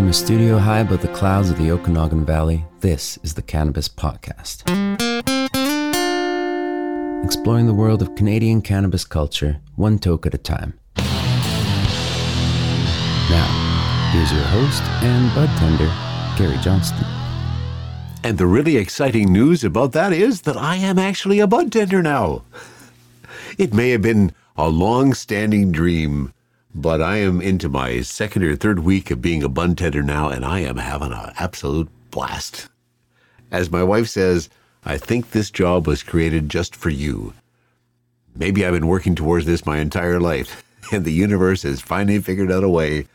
From a studio high above the clouds of the Okanagan Valley, this is the Cannabis Podcast. Exploring the world of Canadian cannabis culture, one toke at a time. Now, here's your host and bud tender, Gary Johnston. And the really exciting news about that is that I am actually a bud tender now. It may have been a long standing dream, but I am into my second or third week of being a bud tender now, and I am having an absolute blast. As my wife says, I think this job was created just for you. Maybe I've been working towards this my entire life, and the universe has finally figured out a way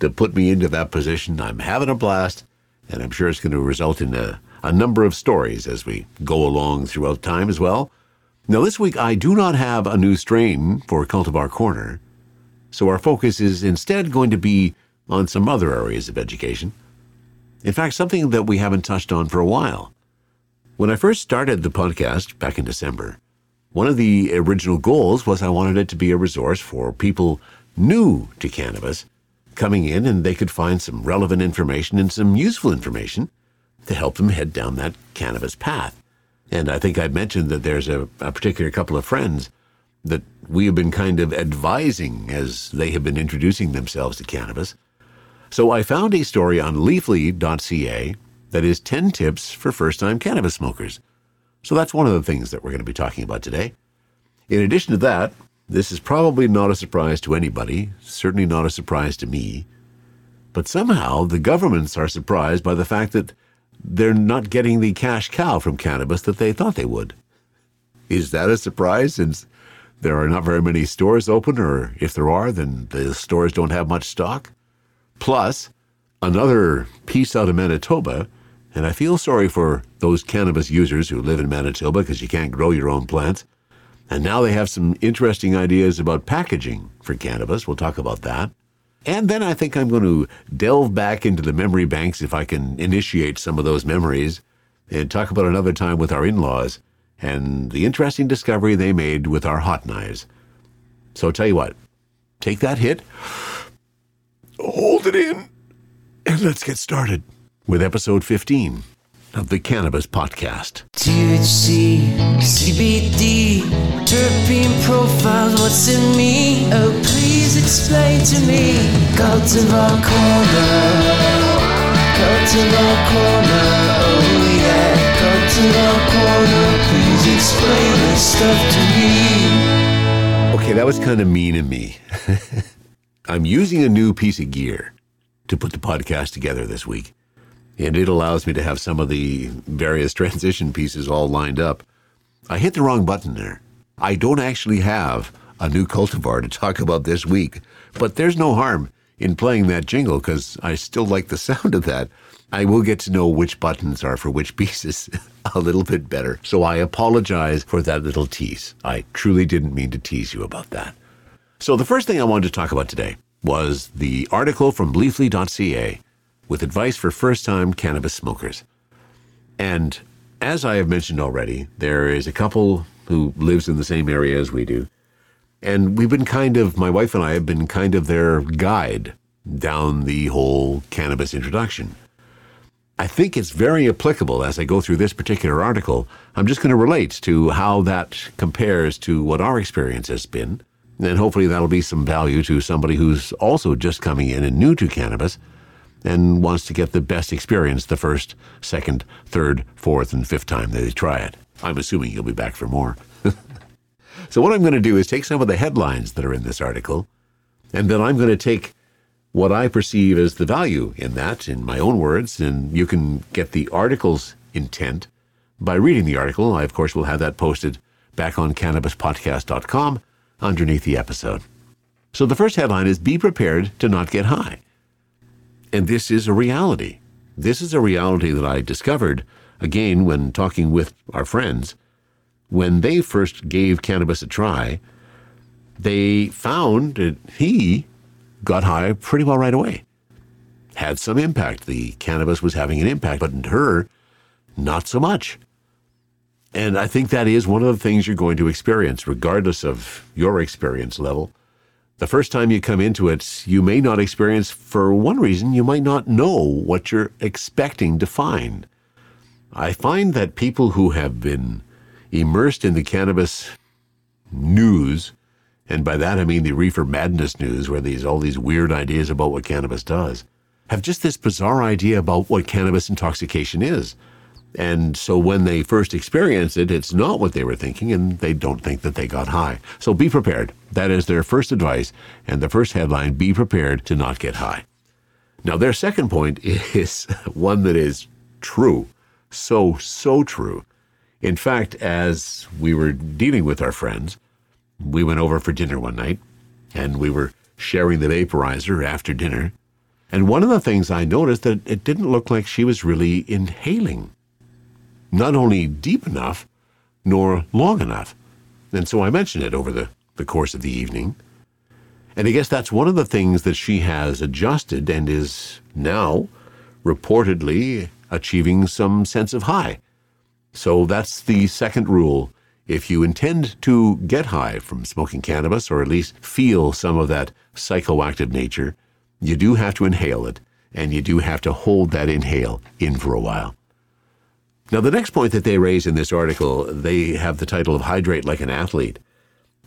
to put me into that position. I'm having a blast, and I'm sure it's going to result in a, a number of stories as we go along throughout time as well. Now, this week I do not have a new strain for Cultivar Corner, so our focus is instead going to be on some other areas of education. In fact, something that we haven't touched on for a while. When I first started the podcast back in December, one of the original goals was I wanted it to be a resource for people new to cannabis coming in and they could find some relevant information and some useful information to help them head down that cannabis path. And I think I mentioned that there's a, a particular couple of friends that we have been kind of advising as they have been introducing themselves to cannabis. So I found a story on leafly.ca that is 10 tips for first time cannabis smokers. So that's one of the things that we're going to be talking about today. In addition to that, this is probably not a surprise to anybody, certainly not a surprise to me. But somehow the governments are surprised by the fact that they're not getting the cash cow from cannabis that they thought they would. Is that a surprise since there are not very many stores open, or if there are, then the stores don't have much stock? Plus, another piece out of Manitoba, and I feel sorry for those cannabis users who live in Manitoba because you can't grow your own plants. And now they have some interesting ideas about packaging for cannabis. We'll talk about that. And then I think I'm going to delve back into the memory banks if I can initiate some of those memories and talk about another time with our in laws and the interesting discovery they made with our hot knives. So tell you what, take that hit, hold it in, and let's get started with episode 15 of the Cannabis Podcast. THC, CBD, terpene profiles, what's in me? Oh, please explain to me. Cultivar Corner, Cultivar Corner, Okay, that was kind of mean of me. I'm using a new piece of gear to put the podcast together this week and it allows me to have some of the various transition pieces all lined up. I hit the wrong button there. I don't actually have a new cultivar to talk about this week, but there's no harm in playing that jingle because I still like the sound of that. I will get to know which buttons are for which pieces a little bit better. So I apologize for that little tease. I truly didn't mean to tease you about that. So the first thing I wanted to talk about today was the article from leafly.ca with advice for first time cannabis smokers. And as I have mentioned already, there is a couple who lives in the same area as we do. And we've been kind of, my wife and I have been kind of their guide down the whole cannabis introduction. I think it's very applicable as I go through this particular article. I'm just going to relate to how that compares to what our experience has been. And hopefully that'll be some value to somebody who's also just coming in and new to cannabis and wants to get the best experience the first, second, third, fourth, and fifth time they try it. I'm assuming you'll be back for more. so, what I'm going to do is take some of the headlines that are in this article, and then I'm going to take what I perceive as the value in that, in my own words, and you can get the article's intent by reading the article. I, of course, will have that posted back on cannabispodcast.com underneath the episode. So, the first headline is Be Prepared to Not Get High. And this is a reality. This is a reality that I discovered again when talking with our friends. When they first gave cannabis a try, they found that he got high pretty well right away. Had some impact. The cannabis was having an impact, but in her, not so much. And I think that is one of the things you're going to experience, regardless of your experience level The first time you come into it, you may not experience, for one reason, you might not know what you're expecting to find. I find that people who have been immersed in the cannabis news, and by that I mean the reefer madness news, where these all these weird ideas about what cannabis does, have just this bizarre idea about what cannabis intoxication is. And so when they first experience it, it's not what they were thinking, and they don't think that they got high. So be prepared. That is their first advice. And the first headline be prepared to not get high. Now, their second point is one that is true. So, so true. In fact, as we were dealing with our friends, we went over for dinner one night and we were sharing the vaporizer after dinner. And one of the things I noticed that it didn't look like she was really inhaling not only deep enough, nor long enough. And so I mentioned it over the, the course of the evening. And I guess that's one of the things that she has adjusted and is now reportedly achieving some sense of high. So that's the second rule. If you intend to get high from smoking cannabis, or at least feel some of that psychoactive nature, you do have to inhale it, and you do have to hold that inhale in for a while. Now, the next point that they raise in this article, they have the title of Hydrate Like an Athlete,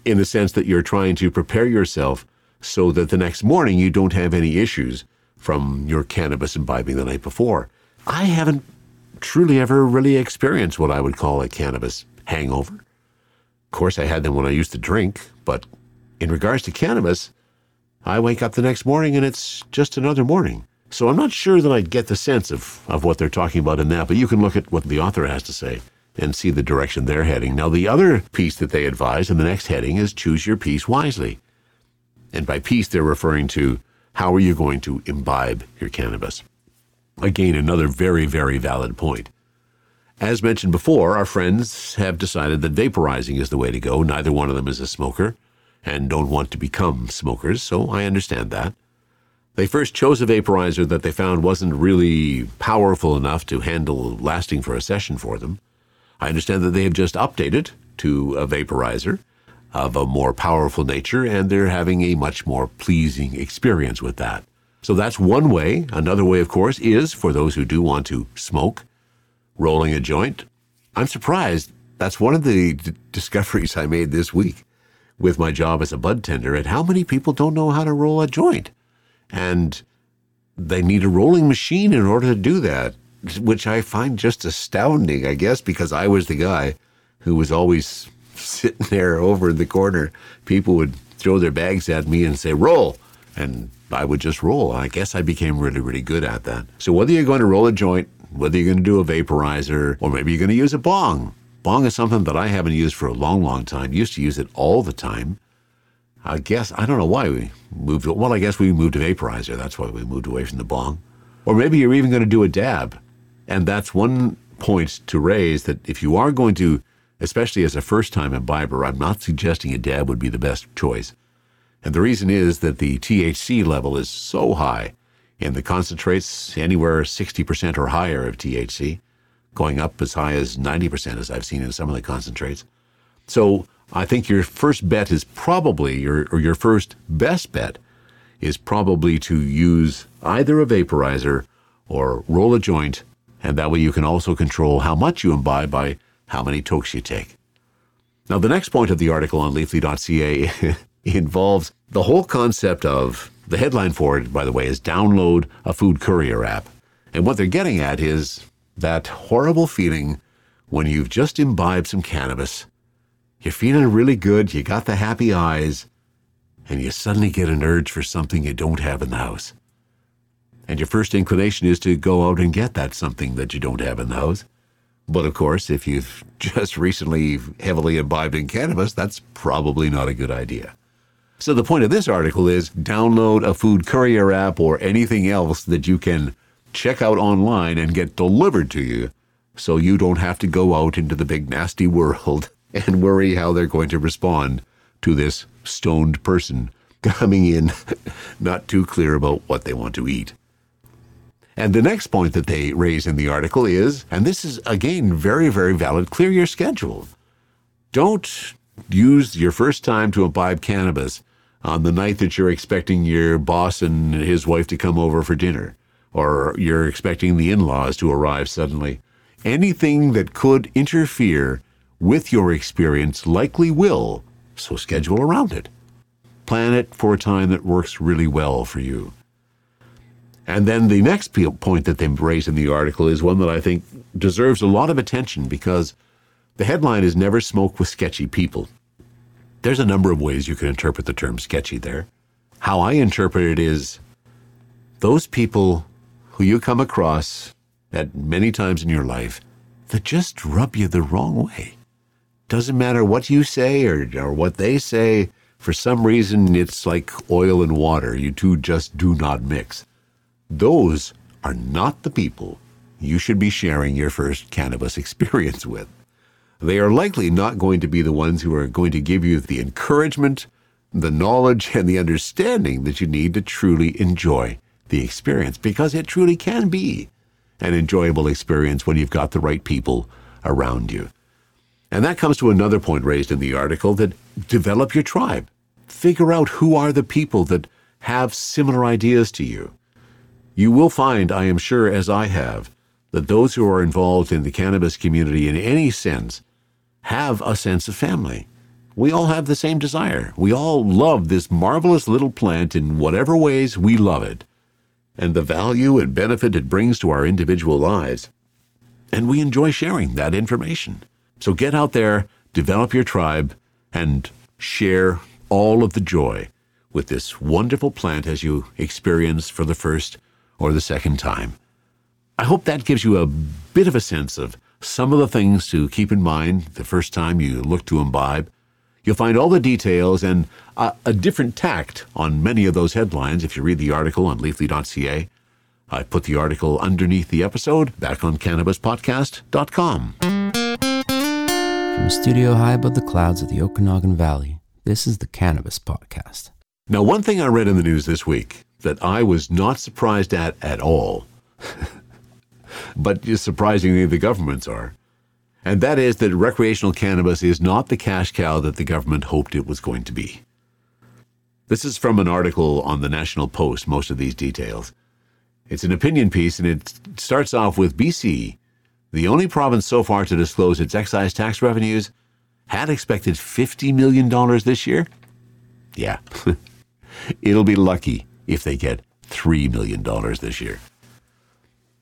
in the sense that you're trying to prepare yourself so that the next morning you don't have any issues from your cannabis imbibing the night before. I haven't truly ever really experienced what I would call a cannabis hangover. Of course, I had them when I used to drink, but in regards to cannabis, I wake up the next morning and it's just another morning. So I'm not sure that I'd get the sense of, of what they're talking about in that, but you can look at what the author has to say and see the direction they're heading. Now, the other piece that they advise in the next heading is choose your piece wisely. And by piece, they're referring to how are you going to imbibe your cannabis. Again, another very, very valid point. As mentioned before, our friends have decided that vaporizing is the way to go. Neither one of them is a smoker and don't want to become smokers, so I understand that. They first chose a vaporizer that they found wasn't really powerful enough to handle lasting for a session for them. I understand that they have just updated to a vaporizer of a more powerful nature, and they're having a much more pleasing experience with that. So that's one way. Another way, of course, is for those who do want to smoke, rolling a joint. I'm surprised. That's one of the d- discoveries I made this week with my job as a bud tender at how many people don't know how to roll a joint and they need a rolling machine in order to do that, which I find just astounding, I guess, because I was the guy who was always sitting there over in the corner. People would throw their bags at me and say, roll. And I would just roll. I guess I became really, really good at that. So whether you're going to roll a joint, whether you're going to do a vaporizer, or maybe you're going to use a bong. Bong is something that I haven't used for a long, long time. Used to use it all the time. I guess I don't know why we moved. Well, I guess we moved to vaporizer. That's why we moved away from the bong. Or maybe you're even going to do a dab, and that's one point to raise. That if you are going to, especially as a first-time imbiber, I'm not suggesting a dab would be the best choice. And the reason is that the THC level is so high in the concentrates, anywhere 60% or higher of THC, going up as high as 90% as I've seen in some of the concentrates. So I think your first bet is probably, your, or your first best bet is probably to use either a vaporizer or roll a joint, and that way you can also control how much you imbibe by how many tokes you take. Now, the next point of the article on leafly.ca involves the whole concept of the headline for it, by the way, is download a food courier app. And what they're getting at is that horrible feeling when you've just imbibed some cannabis you're feeling really good, you got the happy eyes, and you suddenly get an urge for something you don't have in the house. And your first inclination is to go out and get that something that you don't have in the house. But of course, if you've just recently heavily imbibed in cannabis, that's probably not a good idea. So the point of this article is download a food courier app or anything else that you can check out online and get delivered to you so you don't have to go out into the big nasty world and worry how they're going to respond to this stoned person coming in not too clear about what they want to eat. And the next point that they raise in the article is, and this is again very, very valid, clear your schedule. Don't use your first time to imbibe cannabis on the night that you're expecting your boss and his wife to come over for dinner, or you're expecting the in laws to arrive suddenly. Anything that could interfere with your experience likely will, so schedule around it. Plan it for a time that works really well for you. And then the next point that they raise in the article is one that I think deserves a lot of attention because the headline is Never Smoke with Sketchy People. There's a number of ways you can interpret the term sketchy there. How I interpret it is those people who you come across at many times in your life that just rub you the wrong way. Doesn't matter what you say or, or what they say, for some reason it's like oil and water. You two just do not mix. Those are not the people you should be sharing your first cannabis experience with. They are likely not going to be the ones who are going to give you the encouragement, the knowledge, and the understanding that you need to truly enjoy the experience because it truly can be an enjoyable experience when you've got the right people around you. And that comes to another point raised in the article that develop your tribe. Figure out who are the people that have similar ideas to you. You will find, I am sure, as I have, that those who are involved in the cannabis community in any sense have a sense of family. We all have the same desire. We all love this marvelous little plant in whatever ways we love it, and the value and benefit it brings to our individual lives. And we enjoy sharing that information. So get out there, develop your tribe, and share all of the joy with this wonderful plant as you experience for the first or the second time. I hope that gives you a bit of a sense of some of the things to keep in mind the first time you look to imbibe. You'll find all the details and a, a different tact on many of those headlines if you read the article on leafly.ca. I put the article underneath the episode back on cannabispodcast.com. From a studio high above the clouds of the Okanagan Valley, this is the Cannabis Podcast. Now, one thing I read in the news this week that I was not surprised at at all, but surprisingly the governments are, and that is that recreational cannabis is not the cash cow that the government hoped it was going to be. This is from an article on the National Post, most of these details. It's an opinion piece, and it starts off with BC, the only province so far to disclose its excise tax revenues, had expected $50 million this year. Yeah, it'll be lucky if they get $3 million this year.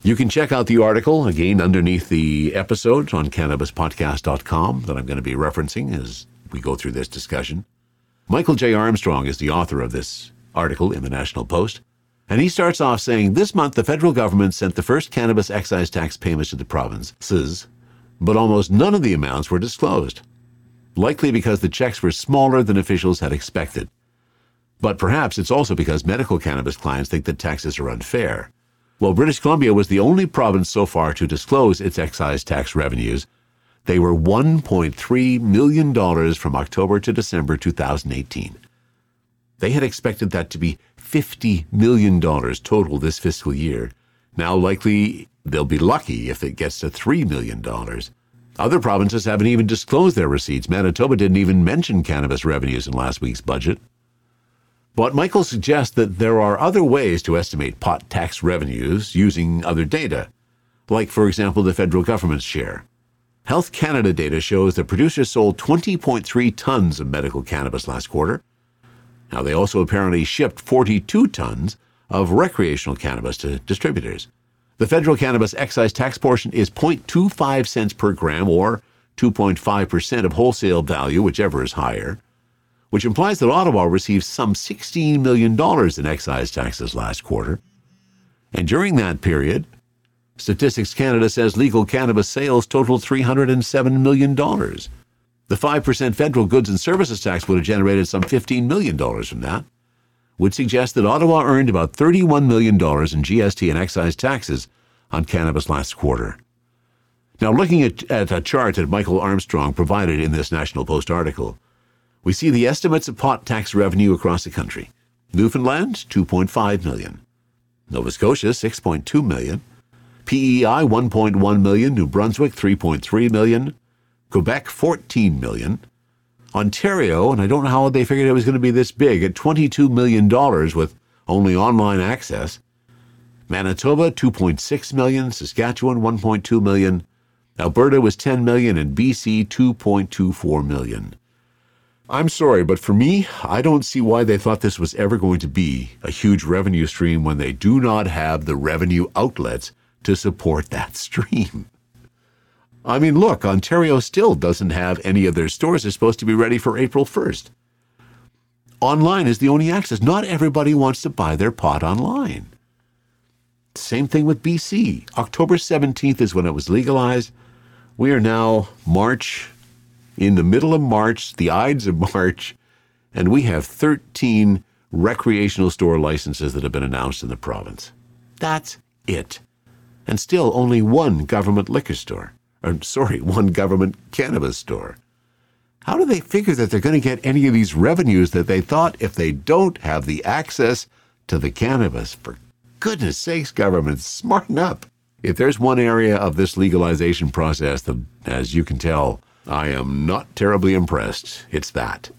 You can check out the article again underneath the episode on cannabispodcast.com that I'm going to be referencing as we go through this discussion. Michael J. Armstrong is the author of this article in the National Post, and he starts off saying this month the federal government sent the first cannabis excise tax payments to the provinces, but almost none of the amounts were disclosed, likely because the checks were smaller than officials had expected. But perhaps it's also because medical cannabis clients think that taxes are unfair. While British Columbia was the only province so far to disclose its excise tax revenues, they were $1.3 million from October to December 2018. They had expected that to be $50 million total this fiscal year. Now, likely, they'll be lucky if it gets to $3 million. Other provinces haven't even disclosed their receipts. Manitoba didn't even mention cannabis revenues in last week's budget. But Michael suggests that there are other ways to estimate pot tax revenues using other data, like, for example, the federal government's share. Health Canada data shows that producers sold 20.3 tons of medical cannabis last quarter. Now, they also apparently shipped 42 tons of recreational cannabis to distributors. The federal cannabis excise tax portion is 0.25 cents per gram or 2.5% of wholesale value, whichever is higher which implies that Ottawa received some $16 million in excise taxes last quarter. And during that period, Statistics Canada says legal cannabis sales totaled $307 million. The 5% federal goods and services tax would have generated some $15 million from that, would suggest that Ottawa earned about $31 million in GST and excise taxes on cannabis last quarter. Now, looking at, at a chart that Michael Armstrong provided in this National Post article, we see the estimates of pot tax revenue across the country. Newfoundland, 2.5 million. Nova Scotia, 6.2 million. PEI, 1.1 million. New Brunswick, 3.3 million. Quebec, 14 million. Ontario, and I don't know how they figured it was going to be this big, at $22 million with only online access. Manitoba, 2.6 million. Saskatchewan, 1.2 million. Alberta was 10 million, and BC, 2.24 million. I'm sorry, but for me, I don't see why they thought this was ever going to be a huge revenue stream when they do not have the revenue outlets to support that stream. I mean, look, Ontario still doesn't have any of their stores. They're supposed to be ready for April 1st. Online is the only access. Not everybody wants to buy their pot online. Same thing with BC. October 17th is when it was legalized. We are now March, in the middle of March, the Ides of March, and we have 13 recreational store licenses that have been announced in the province. That's it. And still only one government liquor store. Or, sorry, one government cannabis store. How do they figure that they're going to get any of these revenues that they thought if they don't have the access to the cannabis? For goodness sakes, government, smarten up. If there's one area of this legalization process that, as you can tell, I am not terribly impressed, it's that.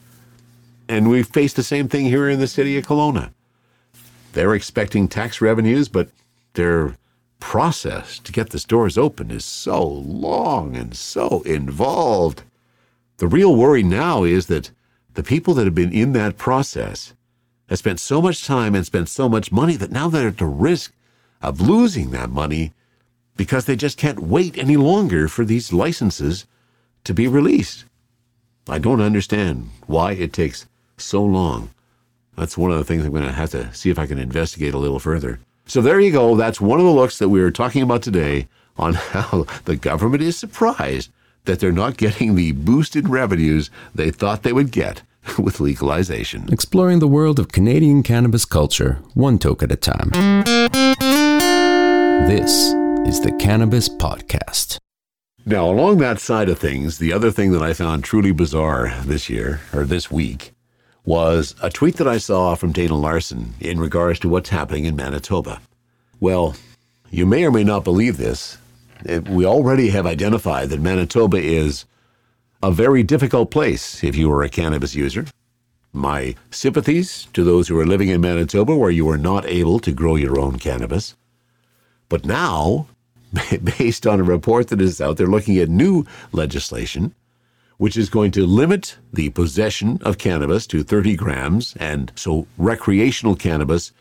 And we face the same thing here in the city of Kelowna. They're expecting tax revenues, but their process to get the stores open is so long and so involved. The real worry now is that the people that have been in that process have spent so much time and spent so much money that now they're at the risk of losing that money because they just can't wait any longer for these licenses to be released. I don't understand why it takes so long. That's one of the things I'm going to have to see if I can investigate a little further. So there you go. That's one of the looks that we were talking about today on how the government is surprised that they're not getting the boosted revenues they thought they would get with legalization. Exploring the world of Canadian cannabis culture, one toke at a time. This is the Cannabis Podcast. Now, along that side of things, the other thing that I found truly bizarre this year, or this week, was a tweet that I saw from Dana Larsen in regards to what's happening in Manitoba. Well, you may or may not believe this. It, we already have identified that Manitoba is a very difficult place if you are a cannabis user. My sympathies to those who are living in Manitoba where you are not able to grow your own cannabis. But now, based on a report that is out there looking at new legislation, which is going to limit the possession of cannabis to 30 grams. And so recreational cannabis,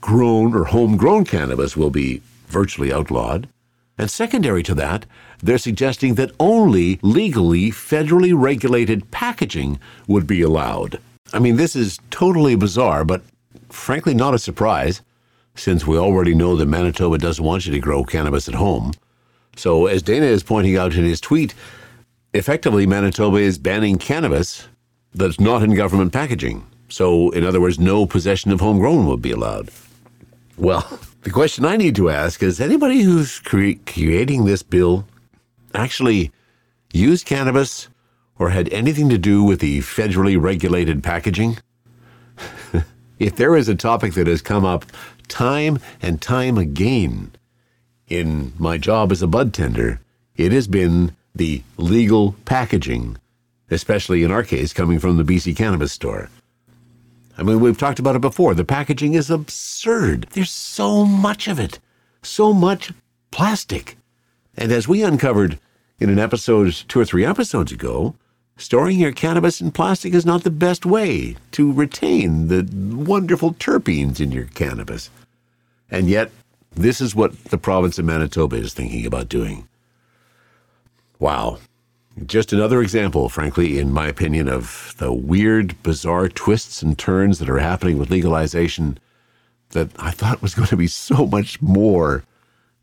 grown or homegrown cannabis, will be virtually outlawed. And secondary to that, they're suggesting that only legally federally regulated packaging would be allowed. I mean, this is totally bizarre, but frankly not a surprise, since we already know that Manitoba doesn't want you to grow cannabis at home. So, as Dana is pointing out in his tweet, effectively Manitoba is banning cannabis that's not in government packaging. So, in other words, no possession of homegrown would be allowed. Well, the question I need to ask is anybody who's cre- creating this bill actually used cannabis or had anything to do with the federally regulated packaging? if there is a topic that has come up time and time again in my job as a bud tender, it has been the legal packaging, especially in our case, coming from the BC Cannabis Store. I mean, we've talked about it before. The packaging is absurd. There's so much of it, so much plastic. And as we uncovered in an episode two or three episodes ago, storing your cannabis in plastic is not the best way to retain the wonderful terpenes in your cannabis. And yet, this is what the province of Manitoba is thinking about doing. Wow. Just another example, frankly, in my opinion, of the weird, bizarre twists and turns that are happening with legalization that I thought was going to be so much more.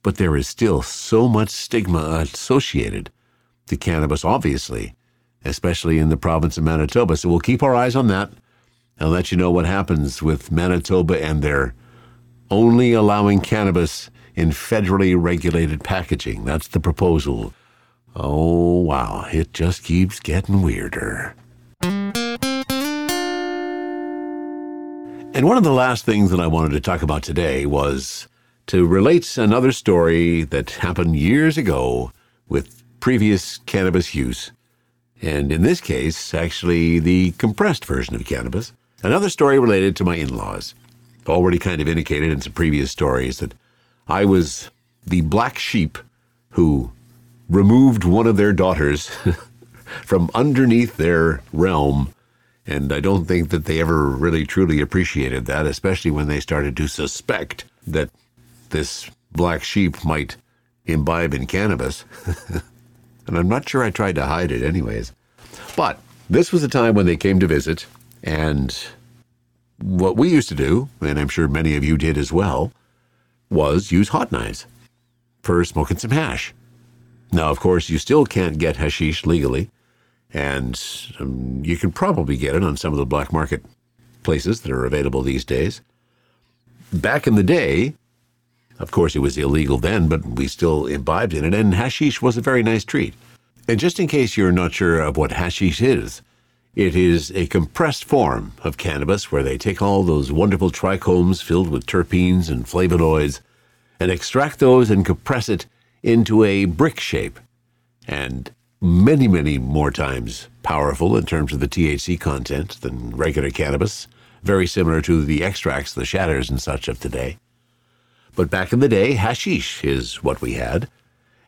But there is still so much stigma associated to cannabis, obviously, especially in the province of Manitoba. So we'll keep our eyes on that and let you know what happens with Manitoba and their only allowing cannabis in federally regulated packaging. That's the proposal Oh, wow, it just keeps getting weirder. And one of the last things that I wanted to talk about today was to relate another story that happened years ago with previous cannabis use And in this case, actually the compressed version of cannabis. Another story related to my in laws. Already kind of indicated in some previous stories that I was the black sheep who removed one of their daughters from underneath their realm. And I don't think that they ever really truly appreciated that, especially when they started to suspect that this black sheep might imbibe in cannabis. and I'm not sure I tried to hide it, anyways. But this was a time when they came to visit, and what we used to do, and I'm sure many of you did as well, was use hot knives for smoking some hash. Now, of course, you still can't get hashish legally, and um, you can probably get it on some of the black market places that are available these days. Back in the day, of course, it was illegal then, but we still imbibed in it, and hashish was a very nice treat. And just in case you're not sure of what hashish is, it is a compressed form of cannabis where they take all those wonderful trichomes filled with terpenes and flavonoids and extract those and compress it into a brick shape. And many, many more times powerful in terms of the THC content than regular cannabis, very similar to the extracts, the shatters, and such of today. But back in the day, hashish is what we had.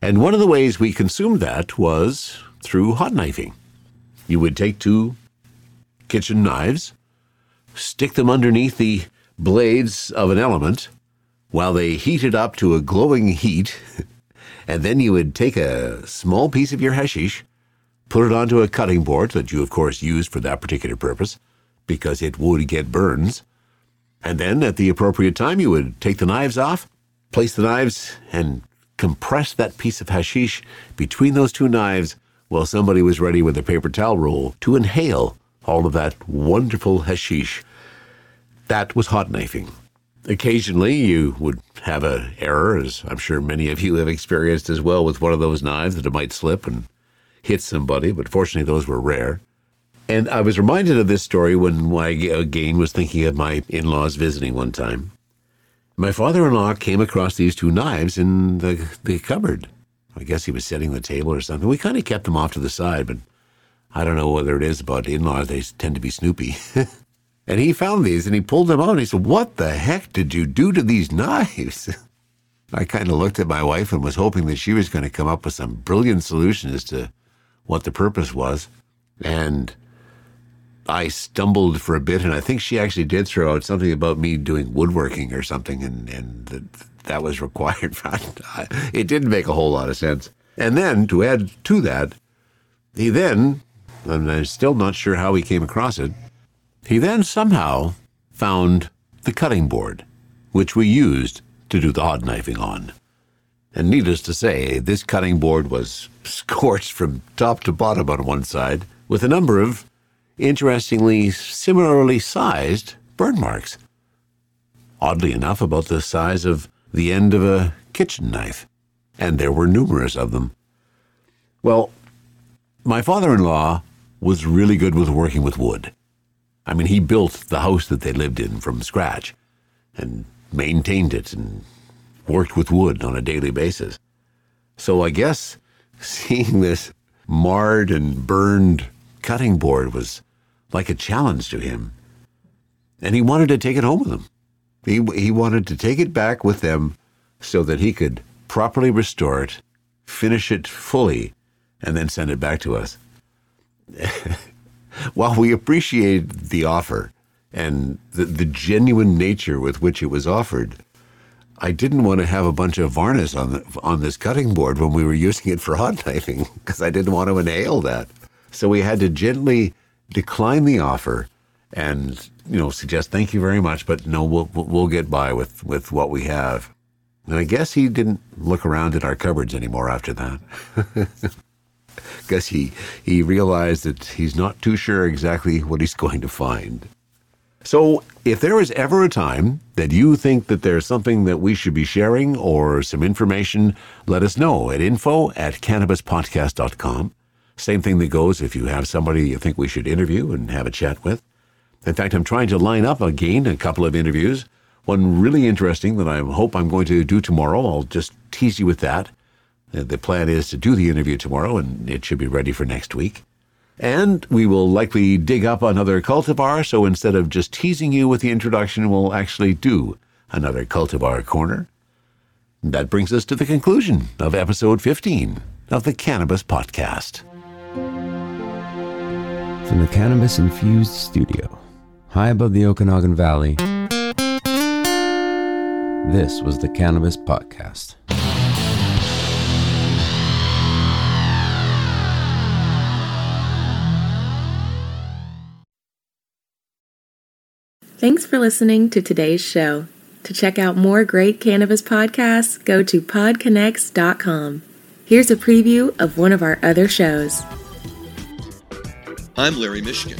And one of the ways we consumed that was through hot knifing. You would take two kitchen knives, stick them underneath the blades of an element while they heated up to a glowing heat, and then you would take a small piece of your hashish, put it onto a cutting board that you, of course, used for that particular purpose, because it would get burns. And then at the appropriate time, you would take the knives off, place the knives, and compress that piece of hashish between those two knives while somebody was ready with a paper towel roll to inhale all of that wonderful hashish. That was hot knifing. Occasionally, you would have an error, as I'm sure many of you have experienced as well, with one of those knives that it might slip and hit somebody, but fortunately, those were rare. And I was reminded of this story when I again was thinking of my in laws visiting one time. My father in law came across these two knives in the, the cupboard. I guess he was setting the table or something. We kind of kept them off to the side, but I don't know whether it is about in laws, they tend to be snoopy. And he found these and he pulled them out and he said, What the heck did you do to these knives? I kind of looked at my wife and was hoping that she was going to come up with some brilliant solution as to what the purpose was. And I stumbled for a bit, and I think she actually did throw out something about me doing woodworking or something, and, and that, that was required. Uh, it didn't make a whole lot of sense. And then to add to that, he then, and I'm still not sure how he came across it, he then somehow found the cutting board, which we used to do the hot knifing on. And needless to say, this cutting board was scorched from top to bottom on one side, with a number of interestingly similarly sized burn marks. Oddly enough, about the size of the end of a kitchen knife, and there were numerous of them. Well, my father in law was really good with working with wood. I mean, he built the house that they lived in from scratch and maintained it and worked with wood on a daily basis. So I guess seeing this marred and burned cutting board was like a challenge to him. And he wanted to take it home with him. He, he wanted to take it back with them so that he could properly restore it, finish it fully, and then send it back to us. while we appreciated the offer and the, the genuine nature with which it was offered, I didn't want to have a bunch of varnish on the, on this cutting board when we were using it for hot knifing because I didn't want to inhale that. So we had to gently decline the offer and you know suggest thank you very much, but no, we'll we'll get by with with what we have. And I guess he didn't look around in our cupboards anymore after that. because he, he realized that he's not too sure exactly what he's going to find. So, if there is ever a time that you think that there's something that we should be sharing or some information, let us know at info at cannabispodcast.com. Same thing that goes if you have somebody you think we should interview and have a chat with. In fact, I'm trying to line up again a couple of interviews. One really interesting that I hope I'm going to do tomorrow. I'll just tease you with that. Uh, the plan is to do the interview tomorrow, and it should be ready for next week. And we will likely dig up another cultivar, so instead of just teasing you with the introduction, we'll actually do another cultivar corner. That brings us to the conclusion of episode 15 of the Cannabis Podcast. From the cannabis infused studio, high above the Okanagan Valley, this was the Cannabis Podcast. Thanks for listening to today's show. To check out more great cannabis podcasts, go to podconnects.com. Here's a preview of one of our other shows. I'm Larry Mishkin,